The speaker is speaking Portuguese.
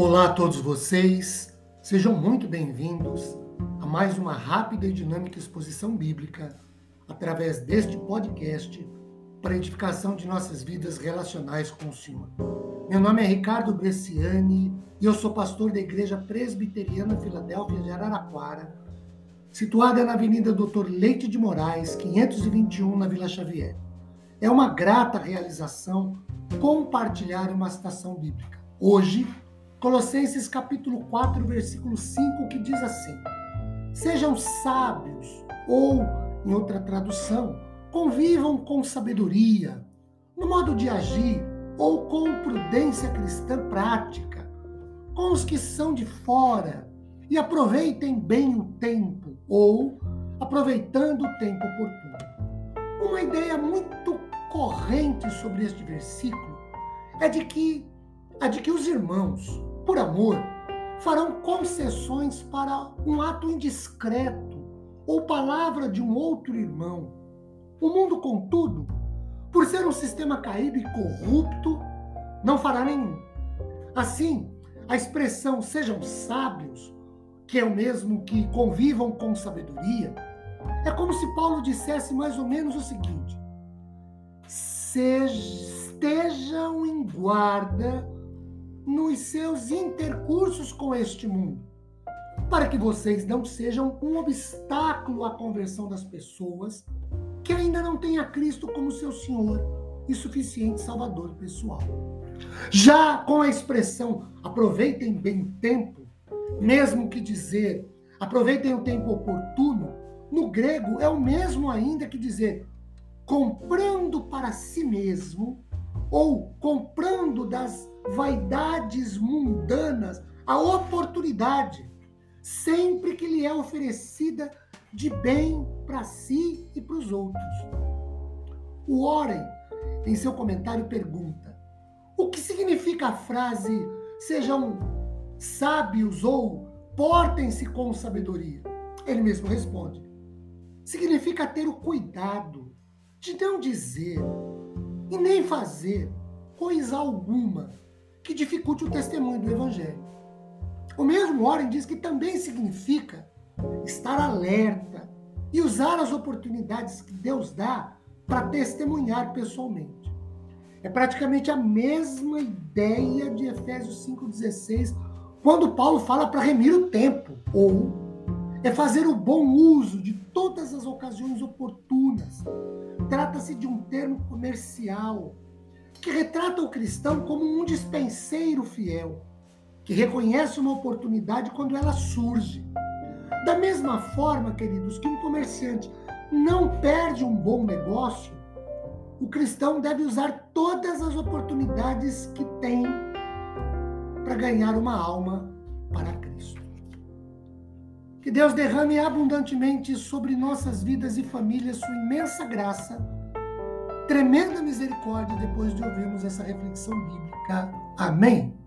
Olá a todos vocês, sejam muito bem-vindos a mais uma rápida e dinâmica exposição bíblica através deste podcast para edificação de nossas vidas relacionais com o Senhor. Meu nome é Ricardo Bresciani e eu sou pastor da Igreja Presbiteriana Filadélfia de Araraquara, situada na Avenida Doutor Leite de Moraes, 521, na Vila Xavier. É uma grata realização compartilhar uma citação bíblica. Hoje, Colossenses capítulo 4, versículo 5, que diz assim: Sejam sábios, ou, em outra tradução, convivam com sabedoria, no modo de agir, ou com prudência cristã prática, com os que são de fora, e aproveitem bem o tempo, ou aproveitando o tempo oportuno. Uma ideia muito corrente sobre este versículo é de que a de que os irmãos, por amor, farão concessões para um ato indiscreto ou palavra de um outro irmão. O mundo, contudo, por ser um sistema caído e corrupto, não fará nenhum. Assim, a expressão sejam sábios, que é o mesmo que convivam com sabedoria, é como se Paulo dissesse mais ou menos o seguinte: estejam em guarda nos seus intercursos com este mundo, para que vocês não sejam um obstáculo à conversão das pessoas que ainda não têm a Cristo como seu Senhor e suficiente Salvador pessoal. Já com a expressão aproveitem bem o tempo, mesmo que dizer aproveitem o tempo oportuno, no grego é o mesmo ainda que dizer comprando para si mesmo ou comprando das vaidades mundanas a oportunidade, sempre que lhe é oferecida de bem para si e para os outros. O Oren, em seu comentário, pergunta: o que significa a frase sejam sábios ou portem-se com sabedoria? Ele mesmo responde: significa ter o cuidado de não dizer e nem fazer coisa alguma que dificulte o testemunho do Evangelho. O mesmo Warren diz que também significa estar alerta e usar as oportunidades que Deus dá para testemunhar pessoalmente. É praticamente a mesma ideia de Efésios 5,16, quando Paulo fala para remir o tempo, ou é fazer o bom uso de todas as ocasiões oportunas. Trata-se de um termo comercial que retrata o cristão como um dispenseiro fiel, que reconhece uma oportunidade quando ela surge. Da mesma forma, queridos, que um comerciante não perde um bom negócio, o cristão deve usar todas as oportunidades que tem para ganhar uma alma para Cristo. Que Deus derrame abundantemente sobre nossas vidas e famílias sua imensa graça tremenda misericórdia depois de ouvirmos essa reflexão bíblica. Amém?